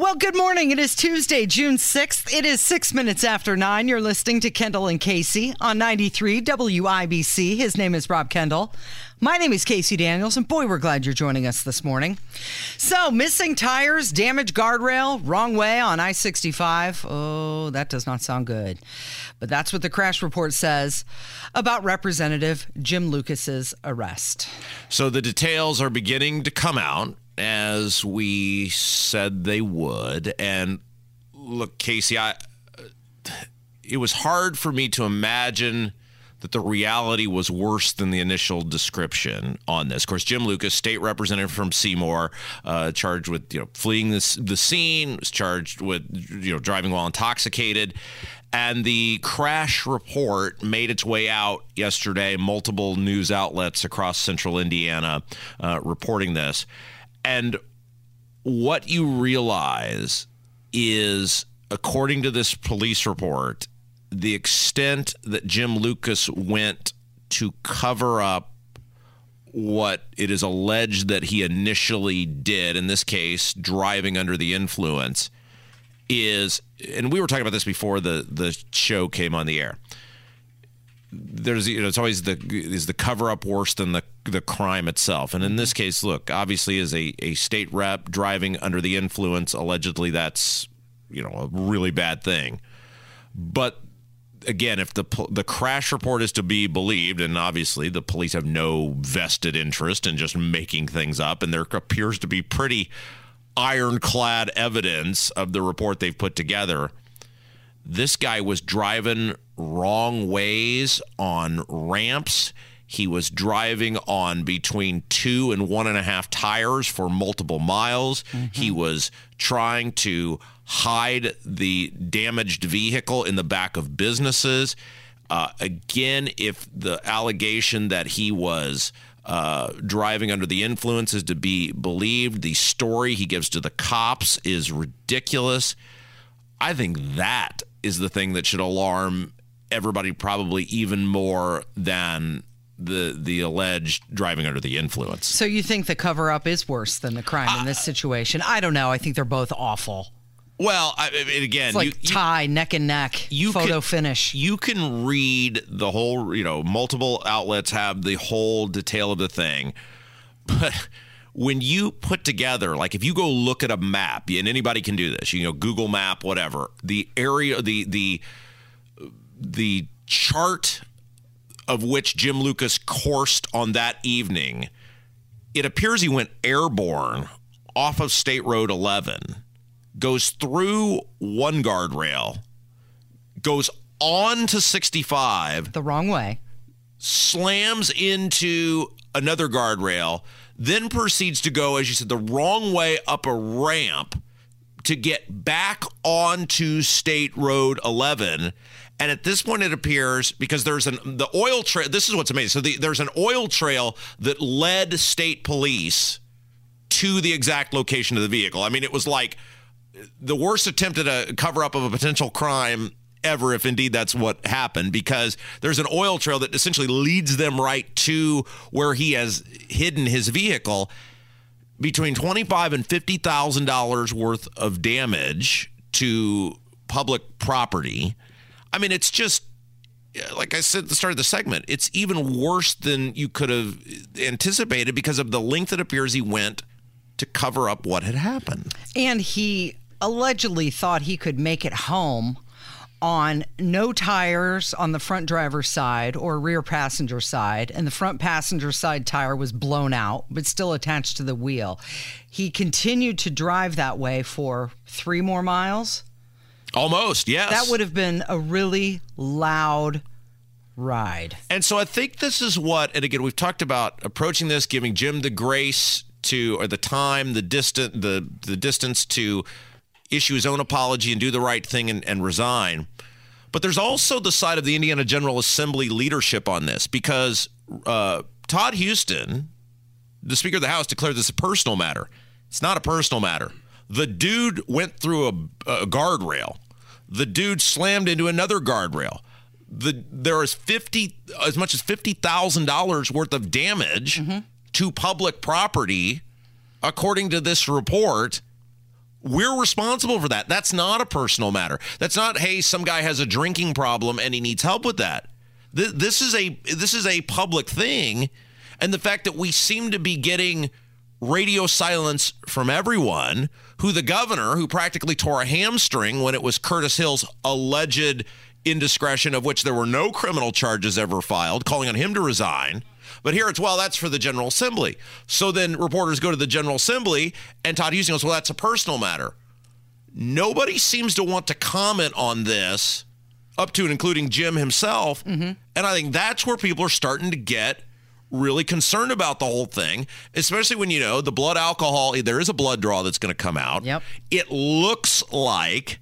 Well, good morning. It is Tuesday, June 6th. It is six minutes after nine. You're listening to Kendall and Casey on 93 WIBC. His name is Rob Kendall. My name is Casey Daniels, and boy, we're glad you're joining us this morning. So, missing tires, damaged guardrail, wrong way on I 65. Oh, that does not sound good. But that's what the crash report says about Representative Jim Lucas's arrest. So, the details are beginning to come out as we said they would. And look, Casey, I it was hard for me to imagine that the reality was worse than the initial description on this. Of course, Jim Lucas, state representative from Seymour, uh, charged with you know fleeing this, the scene, was charged with you know driving while intoxicated. And the crash report made its way out yesterday. Multiple news outlets across central Indiana uh, reporting this. And what you realize is, according to this police report, the extent that Jim Lucas went to cover up what it is alleged that he initially did, in this case, driving under the influence, is, and we were talking about this before the, the show came on the air there's you know it's always the is the cover up worse than the the crime itself? And in this mm-hmm. case look obviously as a, a state rep driving under the influence allegedly that's you know a really bad thing. But again if the the crash report is to be believed and obviously the police have no vested interest in just making things up and there appears to be pretty ironclad evidence of the report they've put together this guy was driving wrong ways on ramps. He was driving on between two and one and a half tires for multiple miles. Mm-hmm. He was trying to hide the damaged vehicle in the back of businesses. Uh, again, if the allegation that he was uh, driving under the influence is to be believed, the story he gives to the cops is ridiculous. I think that is the thing that should alarm everybody probably even more than the the alleged driving under the influence. So you think the cover up is worse than the crime in this situation? I don't know. I think they're both awful. Well, I, again, it's like you, tie you, neck and neck. You photo can, finish. You can read the whole. You know, multiple outlets have the whole detail of the thing, but when you put together, like if you go look at a map, and anybody can do this, you know, Google Map, whatever, the area, the the the chart of which Jim Lucas coursed on that evening, it appears he went airborne off of State Road 11, goes through one guardrail, goes on to 65, the wrong way, slams into another guardrail, then proceeds to go, as you said, the wrong way up a ramp to get back onto State Road 11 and at this point, it appears because there's an the oil trail. This is what's amazing. So the, there's an oil trail that led state police to the exact location of the vehicle. I mean, it was like the worst attempt at a cover up of a potential crime ever, if indeed that's what happened, because there's an oil trail that essentially leads them right to where he has hidden his vehicle. Between twenty-five and fifty thousand dollars worth of damage to public property I mean, it's just like I said at the start of the segment, it's even worse than you could have anticipated because of the length it appears he went to cover up what had happened. And he allegedly thought he could make it home on no tires on the front driver's side or rear passenger side, and the front passenger side tire was blown out, but still attached to the wheel. He continued to drive that way for three more miles Almost, yes. That would have been a really loud ride. And so I think this is what, and again, we've talked about approaching this, giving Jim the grace to, or the time, the distance, the the distance to issue his own apology and do the right thing and, and resign. But there's also the side of the Indiana General Assembly leadership on this because uh, Todd Huston, the Speaker of the House, declared this a personal matter. It's not a personal matter. The dude went through a, a guardrail. The dude slammed into another guardrail. The there is fifty as much as fifty thousand dollars worth of damage mm-hmm. to public property, according to this report. We're responsible for that. That's not a personal matter. That's not hey, some guy has a drinking problem and he needs help with that. Th- This is a this is a public thing, and the fact that we seem to be getting radio silence from everyone who the governor who practically tore a hamstring when it was Curtis Hill's alleged indiscretion of which there were no criminal charges ever filed calling on him to resign. But here it's well that's for the general assembly. So then reporters go to the general assembly and Todd Huston goes well that's a personal matter. Nobody seems to want to comment on this up to and including Jim himself. Mm-hmm. And I think that's where people are starting to get really concerned about the whole thing, especially when you know the blood alcohol, there is a blood draw that's going to come out. Yep. It looks like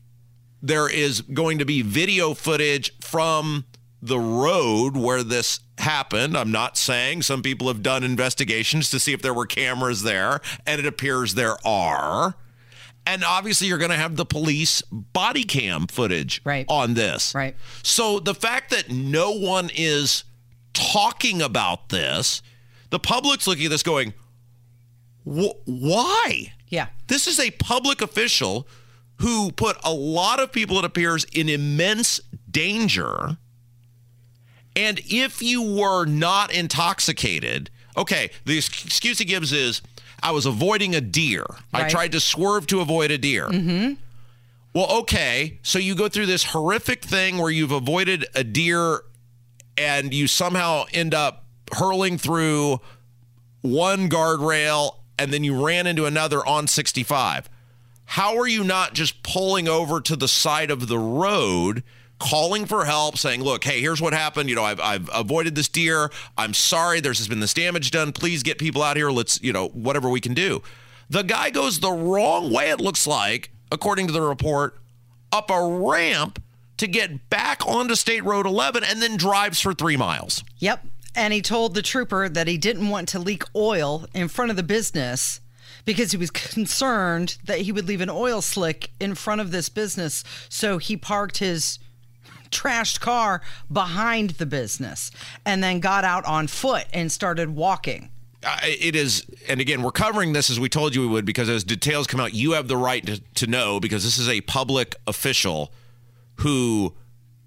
there is going to be video footage from the road where this happened. I'm not saying some people have done investigations to see if there were cameras there, and it appears there are. And obviously, you're going to have the police body cam footage Right. on this. Right. So the fact that no one is talking about this, the public's looking at this going, "Wh- why? Yeah. This is a public official who put a lot of people, it appears, in immense danger. And if you were not intoxicated, okay, the excuse he gives is, I was avoiding a deer. I tried to swerve to avoid a deer. Mm-hmm. Well, okay, so you go through this horrific thing where you've avoided a deer and you somehow end up hurling through one guardrail and then you ran into another on 65. How are you not just pulling over to the side of the road, calling for help, saying, "Look, hey, here's what happened. You know, I've, I've avoided this deer. I'm sorry. There's been this damage done. Please get people out here. Let's, you know, whatever we can do." The guy goes the wrong way. It looks like, according to the report, up a ramp to get back onto State Road 11, and then drives for three miles. Yep. And he told the trooper that he didn't want to leak oil in front of the business because he was concerned that he would leave an oil slick in front of this business. So he parked his trashed car behind the business and then got out on foot and started walking. I- it is and again we're covering this as we told you we would because as details come out you have the right to, to know because this is a public official who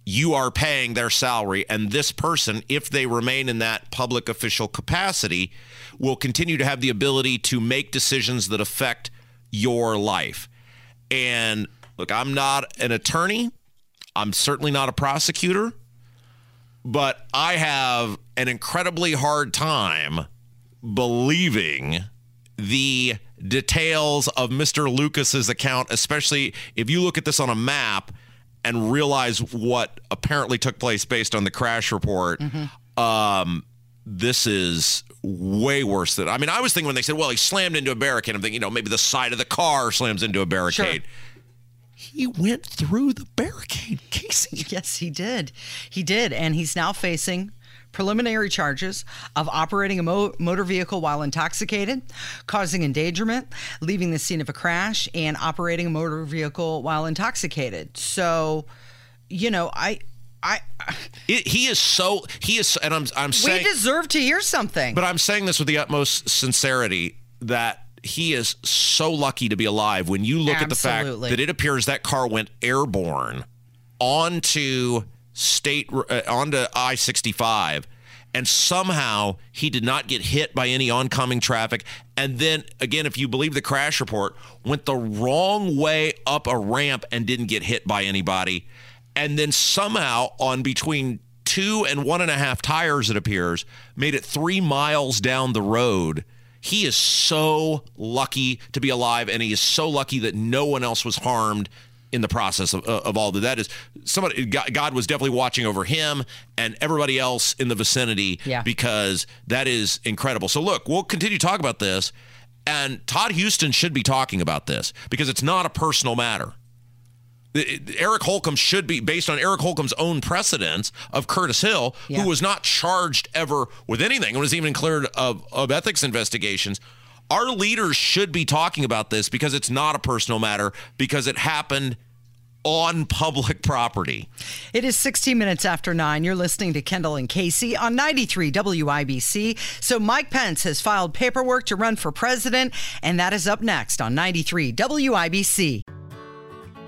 you are paying their salary and this person if they remain in that public official capacity will continue to have the ability to make decisions that affect your life and look i'm not an attorney i'm certainly not a prosecutor but i have an incredibly hard time believing the details of Mr. Lucas's account, especially if you look at this on a map and realize what apparently took place based on the crash report. Um, this is way worse than I mean. I was thinking when they said, "Well, he slammed into a barricade," I'm thinking, you know, maybe the side of the car slams into a barricade. He went through the barricade, Casey. Yes, he did. He did. And he's now facing preliminary charges of operating a mo- motor vehicle while intoxicated, causing endangerment, leaving the scene of a crash, and operating a motor vehicle while intoxicated. So, you know, I. I It, he is so he is, and I'm I'm saying we deserve to hear something. But I'm saying this with the utmost sincerity that he is so lucky to be alive when you look at the fact that it appears that car went airborne onto state uh, onto I-65 and somehow he did not get hit by any oncoming traffic. And then again if you believe the crash report went the wrong way up a ramp and didn't get hit by anybody. And then somehow on between two and one and a half tires it appears made it three miles down the road. He is so lucky to be alive and he is so lucky that no one else was harmed in the process of, of all that that is somebody god God was definitely watching over him and everybody else in the vicinity Yeah. because that is incredible so look we'll continue to talk about this and todd huston should be talking about this because it's not a personal matter Eric Holcomb should be based on Eric Holcomb's own precedents of Curtis Hill, Yeah. who was not charged ever with anything and was even cleared of, of ethics investigations. Our leaders should be talking about this because it's not a personal matter because it happened on public property. It is 16 minutes after 9. You're listening to Kendall and Casey on 93 WIBC. So Mike Pence has filed paperwork to run for president, and that is up next on 93 WIBC.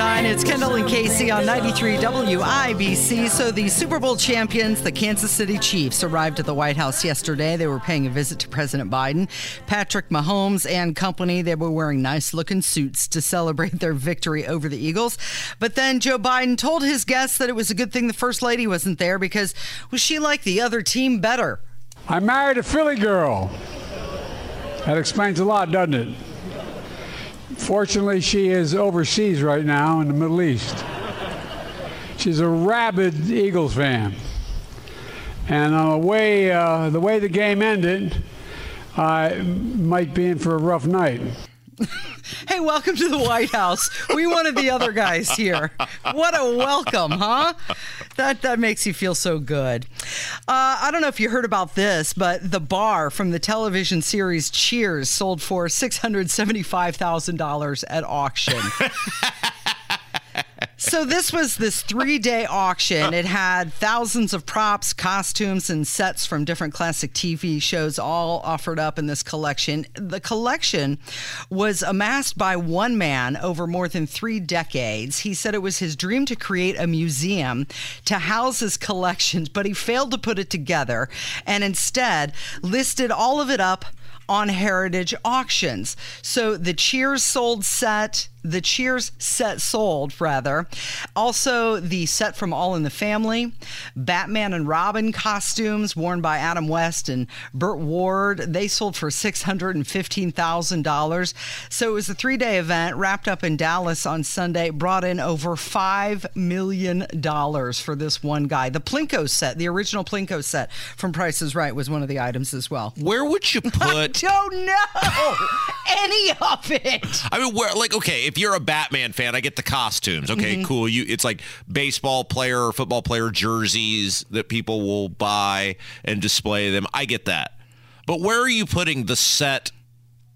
9, it's Kendall and Casey on 93 WIBC. So, the Super Bowl champions, the Kansas City Chiefs, arrived at the White House yesterday. They were paying a visit to President Biden. Patrick Mahomes and company, they were wearing nice looking suits to celebrate their victory over the Eagles. But then Joe Biden told his guests that it was a good thing the First Lady wasn't there because was she like the other team better? I married a Philly girl. That explains a lot, doesn't it? Fortunately, she is overseas right now in the Middle East. She's a rabid Eagles fan. And on the way, uh, the way the game ended, I might be in for a rough night. Welcome to the White House. We wanted the other guys here. What a welcome, huh? That that makes you feel so good. Uh, I don't know if you heard about this, but the bar from the television series Cheers sold for six hundred seventy-five thousand dollars at auction. So this was this three-day auction. It had thousands of props, costumes, and sets from different classic TV shows all offered up in this collection. The collection was amassed by one man over more than three decades. He said it was his dream to create a museum to house his collections, but he failed to put it together and instead listed all of it up on heritage auctions. So the Cheers sold set, the Cheers set sold, rather. Also, the set from All in the Family, Batman and Robin costumes worn by Adam West and Burt Ward, they sold for $615,000. So it was a three day event wrapped up in Dallas on Sunday, brought in over $5 million for this one guy. The Plinko set, the original Plinko set from Price is Right, was one of the items as well. Where would you put Don't know any of it. I mean, where like okay, if you're a Batman fan, I get the costumes. Okay, Mm-hmm. cool. You it's like baseball player or football player jerseys that people will buy and display them. I get that. But where are you putting the set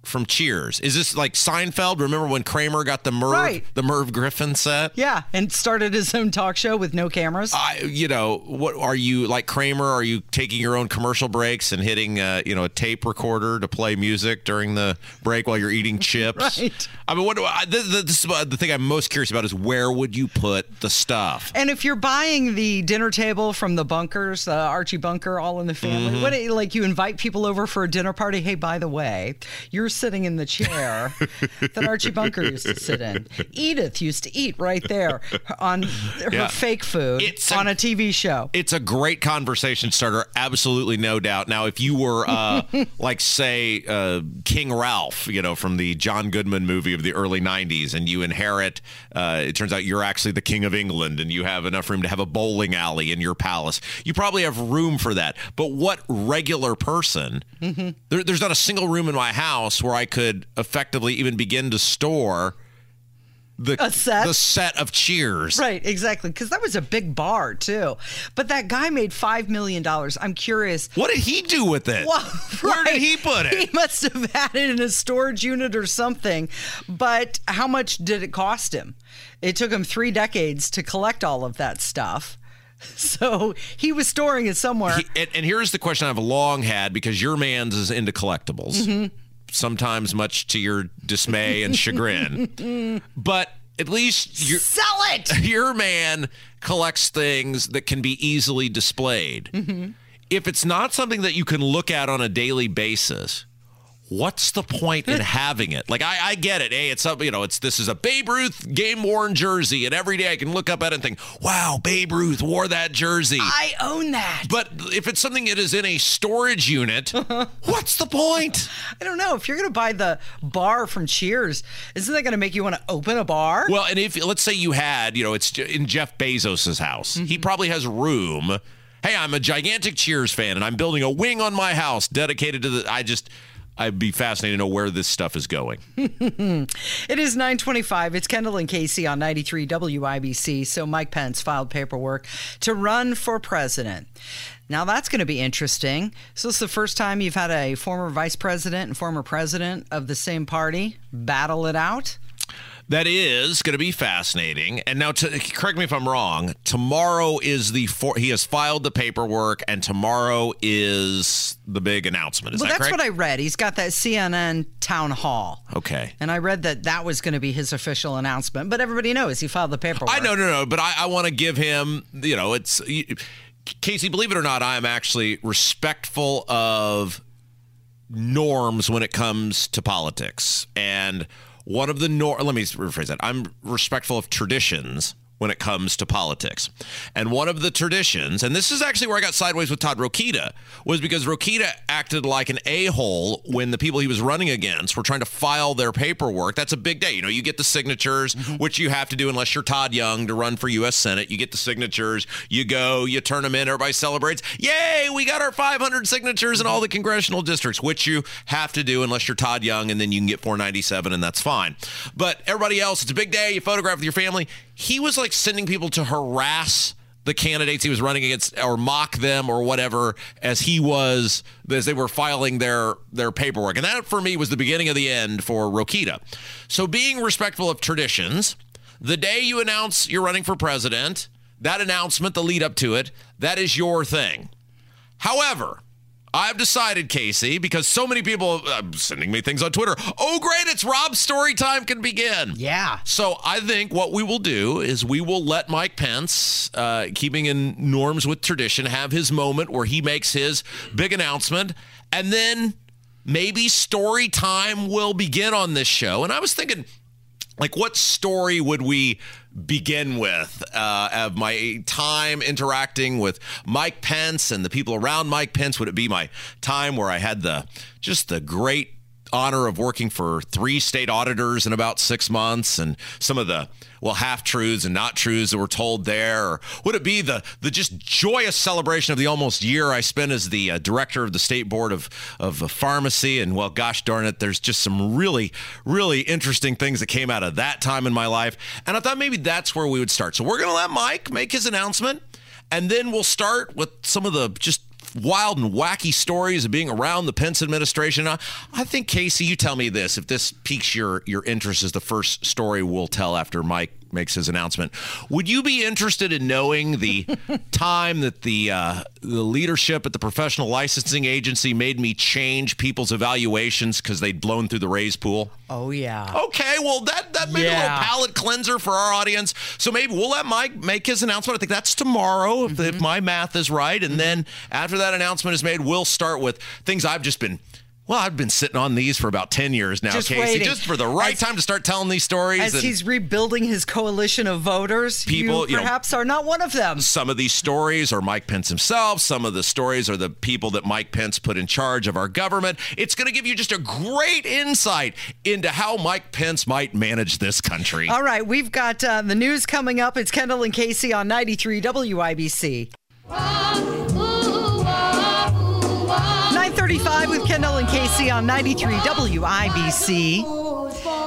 from Cheers? Is this like Seinfeld? Remember when Kramer got the Merv Right. the Merv Griffin set? Yeah, and started his own talk show with no cameras. I, you know, what are you like Kramer? Are you taking your own commercial breaks and hitting, uh, you know, a tape recorder to play music during the break while you're eating chips? Right. I mean, what do I, this, this is the thing I'm most curious about is where would you put the stuff? And if you're buying the dinner table from the Bunkers, uh, Archie Bunker, all in the family, Mm-hmm. what like you invite people over for a dinner party? Hey, by the way, you're sitting in the chair that Archie Bunker used to sit in. Edith used to eat right there on her Yeah. fake food It's on a TV show. It's a great conversation starter, absolutely no doubt. Now, if you were uh, like, say, uh, King Ralph, you know, from the John Goodman movie of the early '90s, and you inherit, uh, it turns out you're actually the King of England, and you have enough room to have a bowling alley in your palace. You probably have room for that. But what regular person? There, there's not a single room in my house where I could effectively even begin to store. The, A set? the set of Cheers. Right, exactly. Because that was a big bar, too. But that guy made $5 million. I'm curious. What did he do with it? Well, Where right. did he put it? He must have had it in a storage unit or something. But how much did it cost him? It took him three decades to collect all of that stuff. So he was storing it somewhere. He- and, and here's the question I've long had because your man's is into collectibles, Mm-hmm. Sometimes much to your dismay and chagrin. but at least your, Sell it! your man collects things that can be easily displayed. Mm-hmm. If it's not something that you can look at on a daily basis, what's the point in having it? Like I, I get it. Hey, it's up, you know, it's this is a Babe Ruth game worn jersey, and every day I can look up at it and think, wow, Babe Ruth wore that jersey. I own that. But if it's something that is in a storage unit, what's the point? I don't know. If you're going to buy the bar from Cheers, isn't that going to make you want to open a bar? Well, and if let's say you had, you know, it's in Jeff Bezos's house, he mm-hmm. probably has room hey, I'm a gigantic Cheers fan and I'm building a wing on my house dedicated to the. I just. I'd be fascinated to know where this stuff is going. it is 925. It's Kendall and Casey on 93 WIBC. So Mike Pence filed paperwork to run for president. Now that's going to be interesting. So it's the first time you've had a former vice president and former president of the same party battle it out. That is going to be fascinating. And now, to, correct me if I'm wrong. Tomorrow is the for, he has filed the paperwork, and tomorrow is the big announcement. Is well, that that's correct? what I read. He's got that CNN town hall. Okay. And I read that that was going to be his official announcement. But everybody knows he filed the paperwork. I know, no, no. But I, I want to give him. You know, it's Casey. Believe it or not, I am actually respectful of norms when it comes to politics and one of the nor let me rephrase that. I'm respectful of traditions when it comes to politics. And one of the traditions, and this is actually where I got sideways with Todd Rokita, was because Rokita acted like an a-hole when the people he was running against were trying to file their paperwork. That's a big day. You know, you get the signatures, mm-hmm. which you have to do unless you're Todd Young to run for U.S. Senate. You get the signatures, you go, you turn them in, everybody celebrates. Yay, we got our 500 signatures in all the congressional districts, which you have to do unless you're Todd Young, and then you can get 497, and that's fine. But everybody else, it's a big day. You photograph with your family he was like sending people to harass the candidates he was running against or mock them or whatever as he was as they were filing their their paperwork. And that for me was the beginning of the end for Rokita. So being respectful of traditions the day you announce you're running for president that announcement the lead up to it that is your thing. However I've decided, Casey, because so many people are uh, sending me things on Twitter. Oh, great, it's Rob's story time can begin. Yeah. So I think what we will do is we will let Mike Pence, uh, keeping in norms with tradition, have his moment where he makes his big announcement. And then maybe story time will begin on this show. And I was thinking, like, what story would we begin with uh, of my time interacting with Mike Pence and the people around Mike Pence? Would it be my time where I had the just the great honor of working for three state auditors in about six months and some of the well half truths and not truths that were told there or would it be the the just joyous celebration of the almost year I spent as the uh, director of the state board of of pharmacy? And well gosh darn it there's just some really really interesting things that came out of that time in my life. And I thought maybe that's where we would start. So we're going to let Mike make his announcement and then we'll start with some of the just wild and wacky stories of being around the Pence administration. I, think Casey, you tell me this if this piques your your interest as the first story we'll tell after Mike makes his announcement. Would you be interested in knowing the time that the uh, the leadership at the professional licensing agency made me change people's evaluations because they'd blown through the raise pool? Oh yeah. Okay, well that that may yeah. a little palate cleanser for our audience. So maybe we'll let Mike make his announcement. I think that's tomorrow, mm-hmm. if, if my math is right. And mm-hmm. then after that announcement is made, we'll start with things I've just been well, I've been sitting on these for about 10 years now, just Casey, waiting. just for the right as, time to start telling these stories. As he's rebuilding his coalition of voters, people you perhaps you know, are not one of them. Some of these stories are Mike Pence himself. Some of the stories are the people that Mike Pence put in charge of our government. It's going to give you just a great insight into how Mike Pence might manage this country. All right, we've got uh, the news coming up. It's Kendall and Casey on 93 WIBC. 935 with Kendall and Casey on 93 WIBC.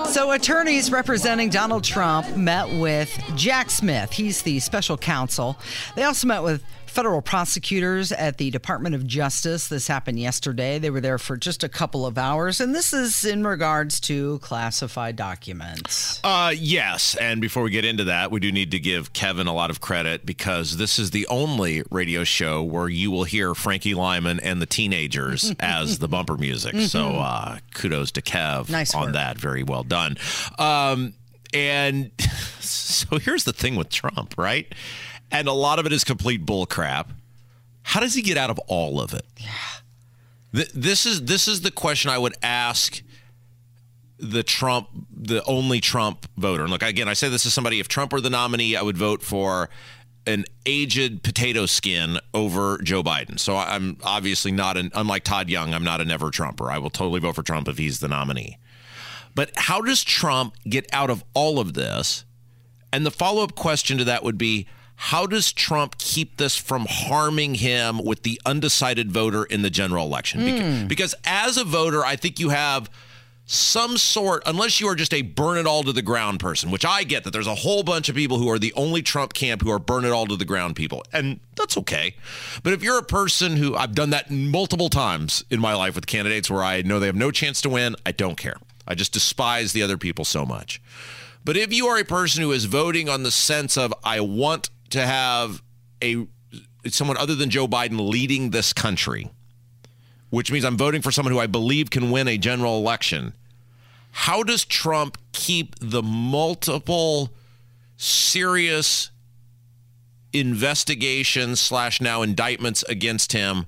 So, attorneys representing Donald Trump met with Jack Smith. He's the special counsel. They also met with federal prosecutors at the Department of Justice. This happened yesterday. They were there for just a couple of hours, and this is in regards to classified documents. Uh, yes. And before we get into that, we do need to give Kevin a lot of credit because this is the only radio show where you will hear Frankie Lymon and the teenagers as the bumper music. Mm-hmm. So uh, kudos to Kev nice on work. that. Very well done. Um, and so here's the thing with Trump, right? And a lot of it is complete bullcrap. How does he get out of all of it? Yeah. Th- this is this is the question I would ask the Trump, the only Trump voter. And look, again, I say this is somebody. If Trump were the nominee, I would vote for an aged potato skin over Joe Biden. So I'm obviously not an unlike Todd Young. I'm not a never Trumper. I will totally vote for Trump if he's the nominee. But how does Trump get out of all of this? And the follow up question to that would be how does Trump keep this from harming him with the undecided voter in the general election? Because, hmm. because as a voter, I think you have some sort, unless you are just a burn it all to the ground person, which I get that there's a whole bunch of people who are the only Trump camp who are burn it all to the ground people. And that's okay. But if you're a person who I've done that multiple times in my life with candidates where I know they have no chance to win, I don't care. I just despise the other people so much. But if you are a person who is voting on the sense of, I want to have a someone other than Joe Biden leading this country, which means I'm voting for someone who I believe can win a general election. How does Trump keep the multiple serious investigations slash now indictments against him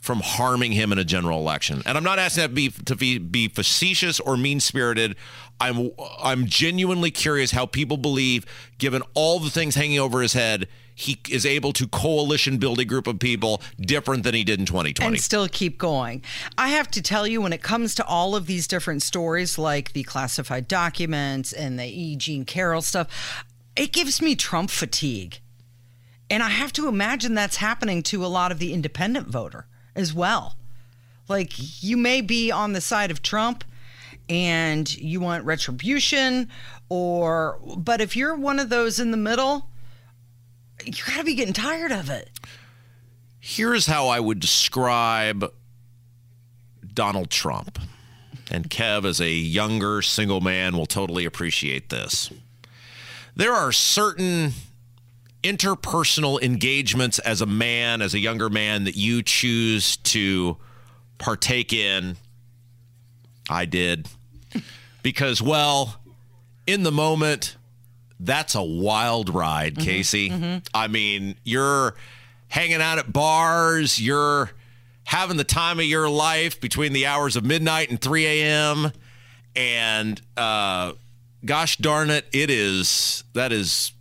from harming him in a general election? And I'm not asking that to be, to be, be facetious or mean spirited. I'm I'm genuinely curious how people believe, given all the things hanging over his head, he is able to coalition build a group of people different than he did in 2020 and still keep going. I have to tell you, when it comes to all of these different stories, like the classified documents and the E. Jean Carroll stuff, it gives me Trump fatigue, and I have to imagine that's happening to a lot of the independent voter as well. Like you may be on the side of Trump and you want retribution or but if you're one of those in the middle you got to be getting tired of it. Here's how i would describe donald trump. And kev as a younger single man will totally appreciate this. There are certain interpersonal engagements as a man as a younger man that you choose to partake in i did because, well, in the moment, that's a wild ride, mm-hmm, Casey. Mm-hmm. I mean, you're hanging out at bars, you're having the time of your life between the hours of midnight and 3 a.m. And uh, gosh darn it, it is that is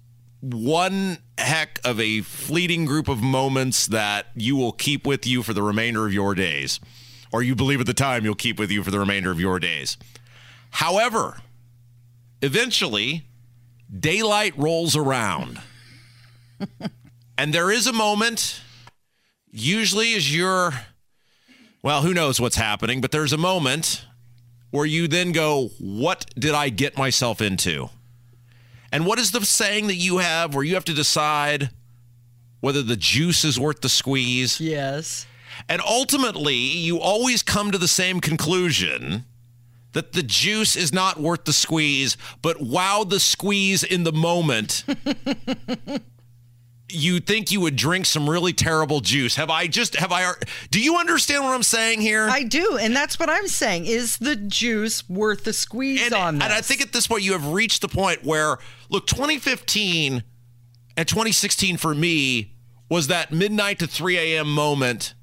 one heck of a fleeting group of moments that you will keep with you for the remainder of your days, or you believe at the time you'll keep with you for the remainder of your days. However, eventually, daylight rolls around. and there is a moment, usually as you're, well, who knows what's happening, but there's a moment where you then go, What did I get myself into? And what is the saying that you have where you have to decide whether the juice is worth the squeeze? Yes. And ultimately, you always come to the same conclusion that the juice is not worth the squeeze, but wow, the squeeze in the moment. you think you would drink some really terrible juice. Have I just, have I, do you understand what I'm saying here? I do. And that's what I'm saying. Is the juice worth the squeeze and, on this? And I think at this point you have reached the point where, look, 2015 and 2016 for me was that midnight to 3 a.m. moment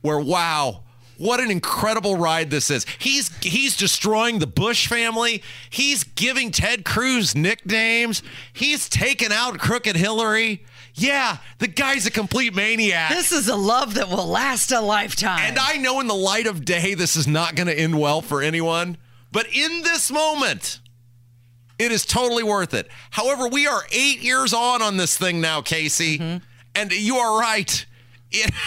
where, wow, what an incredible ride this is. He's he's destroying the Bush family. He's giving Ted Cruz nicknames. He's taking out crooked Hillary. Yeah, the guy's a complete maniac. This is a love that will last a lifetime. And I know in the light of day this is not going to end well for anyone, but in this moment it is totally worth it. However, we are 8 years on on this thing now, Casey. Mm-hmm. And you are right. It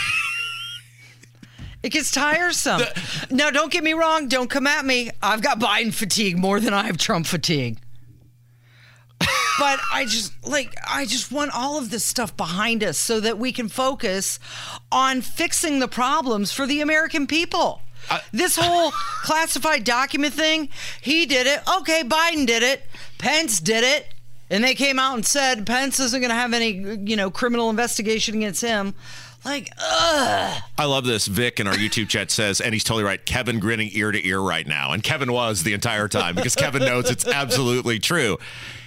It gets tiresome. The, now, don't get me wrong. Don't come at me. I've got Biden fatigue more than I have Trump fatigue. but I just like I just want all of this stuff behind us so that we can focus on fixing the problems for the American people. Uh, this whole classified document thing, he did it. Okay, Biden did it. Pence did it. And they came out and said Pence isn't going to have any, you know, criminal investigation against him. Like, ugh. I love this. Vic in our YouTube chat says, and he's totally right. Kevin grinning ear to ear right now. And Kevin was the entire time because Kevin knows it's absolutely true.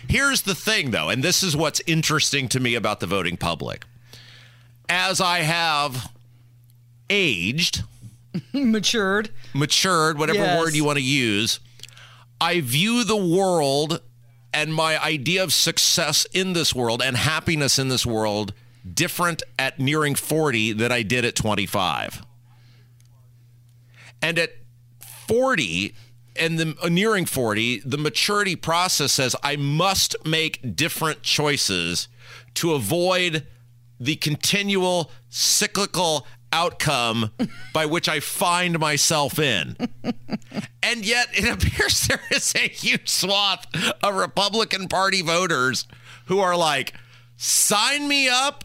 Here's the thing, though, and this is what's interesting to me about the voting public. As I have aged, matured, matured, whatever yes. word you want to use, I view the world and my idea of success in this world and happiness in this world different at nearing 40 than I did at 25. And at 40, and the uh, nearing 40, the maturity process says I must make different choices to avoid the continual cyclical outcome by which I find myself in. and yet it appears there is a huge swath of Republican Party voters who are like, sign me up.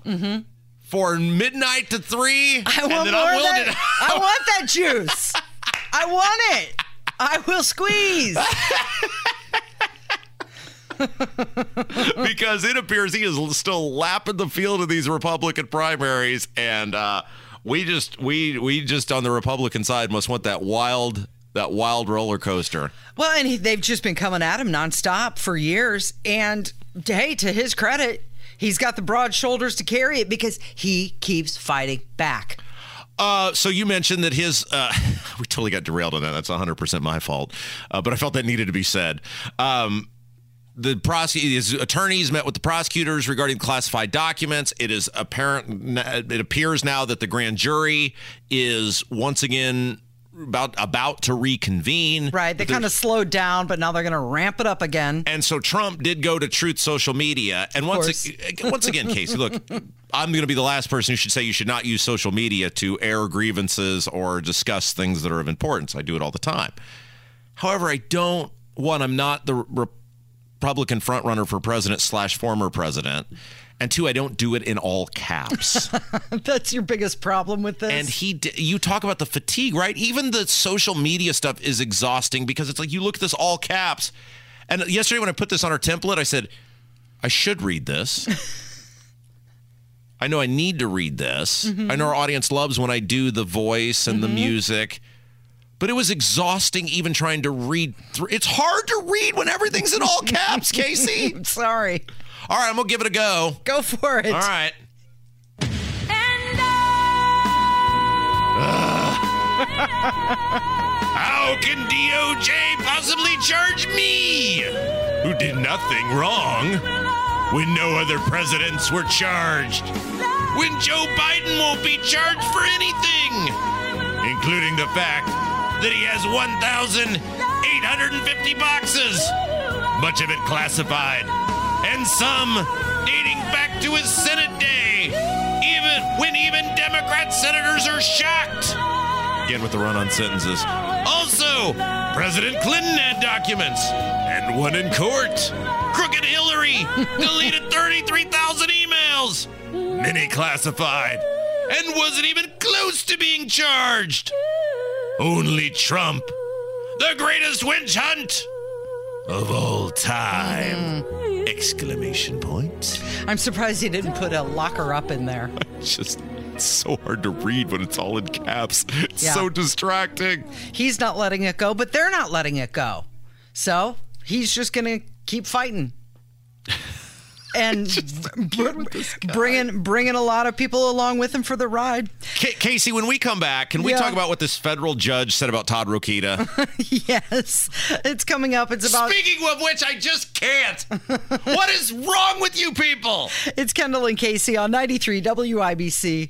For midnight to three, I and want then more I'm willing that. I want that juice. I want it. I will squeeze. because it appears he is still lapping the field of these Republican primaries, and uh, we just we we just on the Republican side must want that wild that wild roller coaster. Well, and he, they've just been coming at him nonstop for years. And hey, to his credit, he's got the broad shoulders to carry it because he keeps fighting back. Uh, so you mentioned that his uh, we totally got derailed on that. That's 100 percent my fault, uh, but I felt that needed to be said. Um, the prosec- his attorneys met with the prosecutors regarding classified documents. It is apparent. It appears now that the grand jury is once again about about to reconvene. Right. They kind of slowed down, but now they're going to ramp it up again. and so Trump did go to Truth Social Media, and once course. once again, Casey, look, I'm going to be the last person who should say you should not use social media to air grievances or discuss things that are of importance. I do it all the time. However, I don't. One, I'm not the Republican frontrunner for president slash former president, and two, I don't do it in all caps. That's your biggest problem with this. And he, d- you talk about the fatigue, right? Even the social media stuff is exhausting because it's like you look at this all caps. And yesterday when I put this on our template, I said, I should read this. I know I need to read this. I mm-hmm. know our audience loves when I do the voice and the mm-hmm. music. But it was exhausting even trying to read through. It's hard to read when everything's in all caps, Casey. I'm Sorry. All right, I'm going to give it a go. Go for it. All right. Uh, How can DOJ possibly charge me, who did nothing wrong, when no other presidents were charged? When Joe Biden won't be charged for anything, including the fact that he has 1,850 boxes, much of it classified, and some dating back to his Senate day, even when even Democrat senators are shocked. Again with the run on sentences. Also, President Clinton had documents and one in court. Crooked Hillary deleted 33,000 emails, many classified, and wasn't even close to being charged. Only Trump, the greatest witch hunt of all time! Mm. Exclamation point. I'm surprised he didn't put a locker up in there. It's just so hard to read when it's all in caps. It's Yeah. so distracting. He's not letting it go, but they're not letting it go. So he's just going to keep fighting. And br- bringing bringing a lot of people along with him for the ride. Ca Casey, when we come back, can we Yeah. talk about what this federal judge said about Todd Rokita? yes, it's coming up. It's about Speaking of which, I just can't. what is wrong with you people? it's Kendall and Casey on 93 WIBC.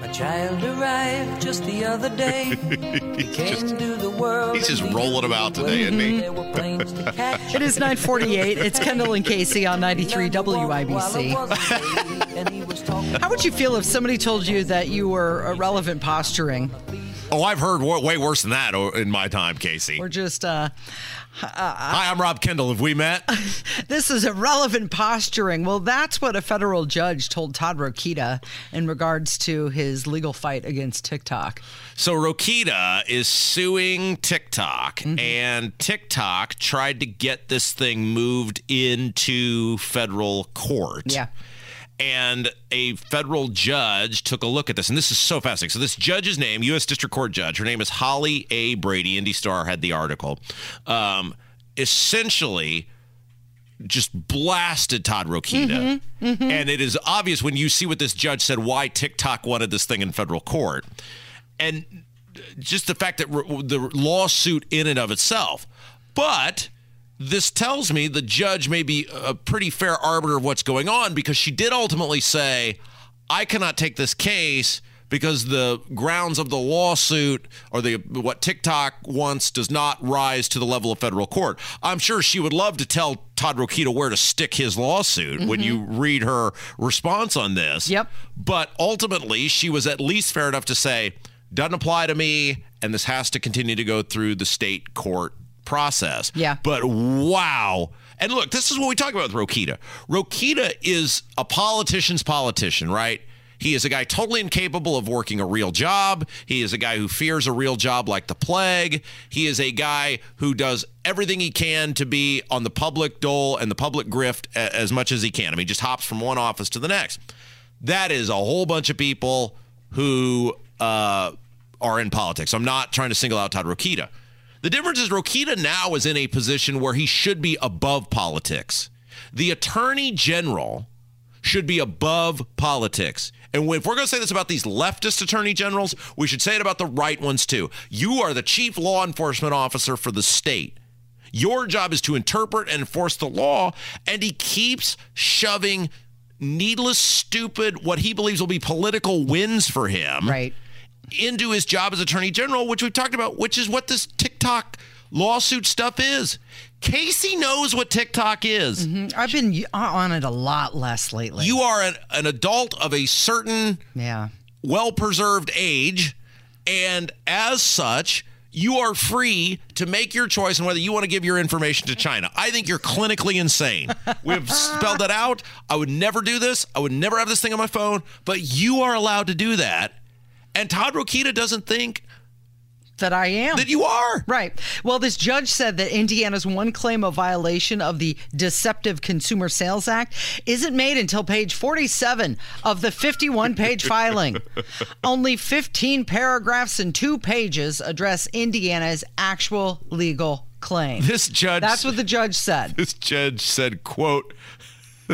My child arrived just the other day. He came to the world. he's just rolling about today, isn't he? There were planes to. It is 948. It's Kendall and Casey on 93 WIBC. How would you feel if somebody told you that you were irrelevant posturing Oh, I've heard way worse than that in my time, Casey. or just uh, Hi, I'm Rob Kendall. Have we met? this is irrelevant posturing? Well, that's what a federal judge told Todd Rokita in regards to his legal fight against TikTok. So Rokita is suing TikTok, mm-hmm. and TikTok tried to get this thing moved into federal court. Yeah. And a federal judge took a look at this, and this is so fascinating. So this judge's name, U.S. District Court Judge, her name is Holly A. Brady. Indy Star had the article. Um, essentially, just blasted Todd Rokita. And it is obvious when you see what this judge said why TikTok wanted this thing in federal court. And just the fact that r- the lawsuit in and of itself But this tells me the judge may be a pretty fair arbiter of what's going on because she did ultimately say, I cannot take this case because the grounds of the lawsuit or the what TikTok wants does not rise to the level of federal court. I'm sure she would love to tell Todd Rokita where to stick his lawsuit when mm-hmm. you read her response on this. Yep. But ultimately, she was at least fair enough to say, doesn't apply to me, and this has to continue to go through the state court process. Yeah. But wow. And look, this is what we talk about with Rokita. Rokita is a politician's politician, right? He is a guy totally incapable of working a real job. He is a guy who fears a real job like the plague. He is a guy who does everything he can to be on the public dole and the public grift as much as he can. I mean, just hops from one office to the next. That is a whole bunch of people who uh, are in politics. I'm not trying to single out Todd Rokita. The difference is Rokita now is in a position where he should be above politics. The attorney general should be above politics. And if we're going to say this about these leftist attorney generals, we should say it about the right ones too. You are the chief law enforcement officer for the state. Your job is to interpret and enforce the law, and he keeps shoving needless, stupid, what he believes will be political wins for him Right. Into his job as attorney general, which we've talked about, which is what this TikTok lawsuit stuff is. Casey knows what TikTok is. Mm-hmm. I've been uh, on it a lot less lately. You are an, an adult of a certain yeah. well preserved age, and as such, you are free to make your choice on whether you want to give your information to China. I think you're clinically insane. We've spelled that out. I would never do this. I would never have this thing on my phone, but you are allowed to do that. And Todd Rokita doesn't think That I am. that you are. Right. Well, this judge said that Indiana's one claim of violation of the Deceptive Consumer Sales Act isn't made until page 47 of the 51 page filing. Only 15 paragraphs and two pages address Indiana's actual legal claim. This judge That's what the judge said. this judge said, quote,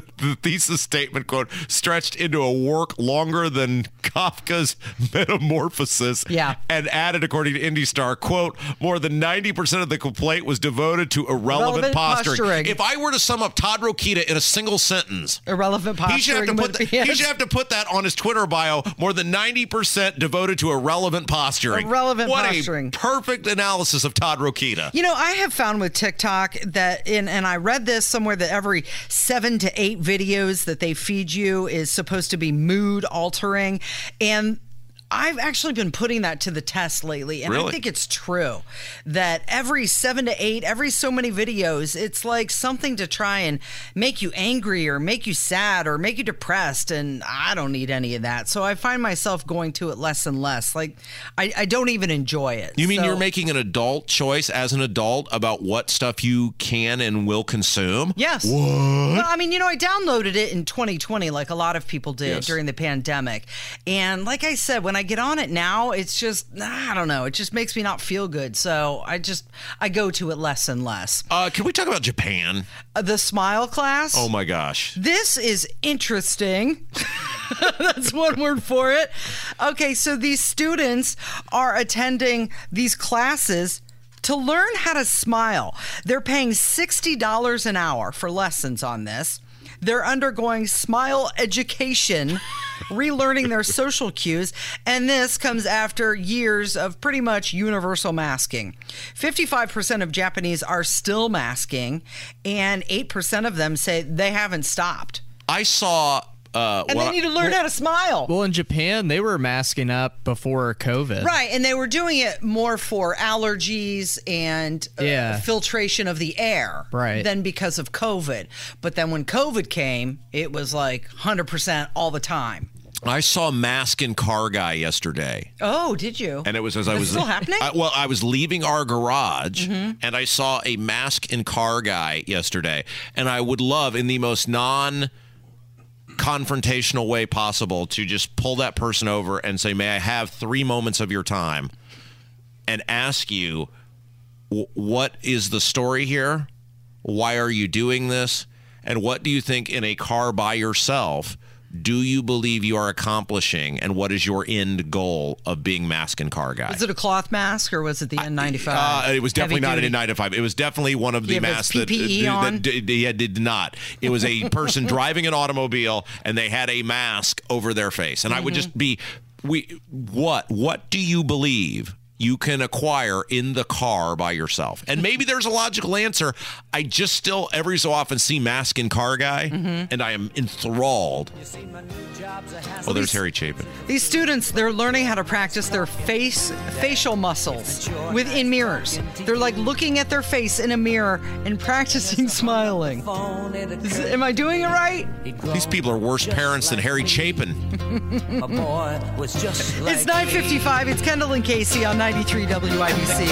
the thesis statement, quote, stretched into a work longer than Kafka's Metamorphosis. Yeah. And added, according to IndyStar, quote, more than 90% of the complaint was devoted to irrelevant, Irrelevant posturing. posturing. If I were to sum up Todd Rokita in a single sentence, Irrelevant posturing. he should, have to put would that, he should have to put that on his Twitter bio. More than ninety percent devoted to irrelevant posturing. Irrelevant what posturing. a perfect analysis of Todd Rokita. You know, I have found with TikTok that, in, and I read this somewhere that every seven to eight videos that they feed you is supposed to be mood altering. And I've actually been putting that to the test lately, and I think it's true that every seven to eight, every so many videos, it's like something to try and make you angry or make you sad or make you depressed, and I don't need any of that. So I find myself going to it less and less. Like I, I don't even enjoy it. You mean So- you're making an adult choice as an adult about what stuff you can and will consume? Yes. Well, I mean, you know, I downloaded it in 2020, like a lot of people did Yes. during the pandemic. And like I said, when I get on it now, it's just, I don't know, it just makes me not feel good. So I just, I go to it less and less. Uh, can we talk about Japan? Uh, the smile class. Oh my gosh. This is interesting. That's one word for it. Okay, so these students are attending these classes to learn how to smile. They're paying $60 an hour for lessons on this. They're undergoing smile education, relearning their social cues, and this comes after years of pretty much universal masking. 55% of Japanese are still masking, and 8% of them say they haven't stopped. I saw. Uh, And what they need to learn how to smile. Well, in Japan, they were masking up before COVID. Right, and they were doing it more for allergies and uh, Yeah. filtration of the air Right. than because of COVID. But then when COVID came, it was like 100% all the time. I saw Mask and Car Guy yesterday. Oh, did you? And it was as I Is it was still happening? Mm-hmm. I- well, I was leaving our garage and I saw a mask and car guy yesterday. And I would love, in the most non confrontational way possible, to just pull that person over and say, May I have three moments of your time and ask you, what is the story here? Why are you doing this? And what do you think in a car by yourself do you believe you are accomplishing, and what is your end goal of being mask and car guy? Was it a cloth mask or was it the N95? Uh, it was definitely not an duty? N95. It was definitely one of the Yeah, masks that, that, that did, yeah, did not. It was a person driving an automobile and they had a mask over their face. And I would Mm-hmm. just be, we, what, what do you believe? You can acquire in the car by yourself. And maybe there's a logical answer. I just still every so often see mask and car guy, Mm-hmm. and I am enthralled. Oh, there's Harry Chapin. These students, they're learning how to practice their face facial muscles within mirrors. They're like looking at their face in a mirror and practicing smiling. Is- am I doing it right? These people are worse parents than Harry Chapin. My boy was just like It's 9:55. It's Kendall and Casey on 93 WIBC.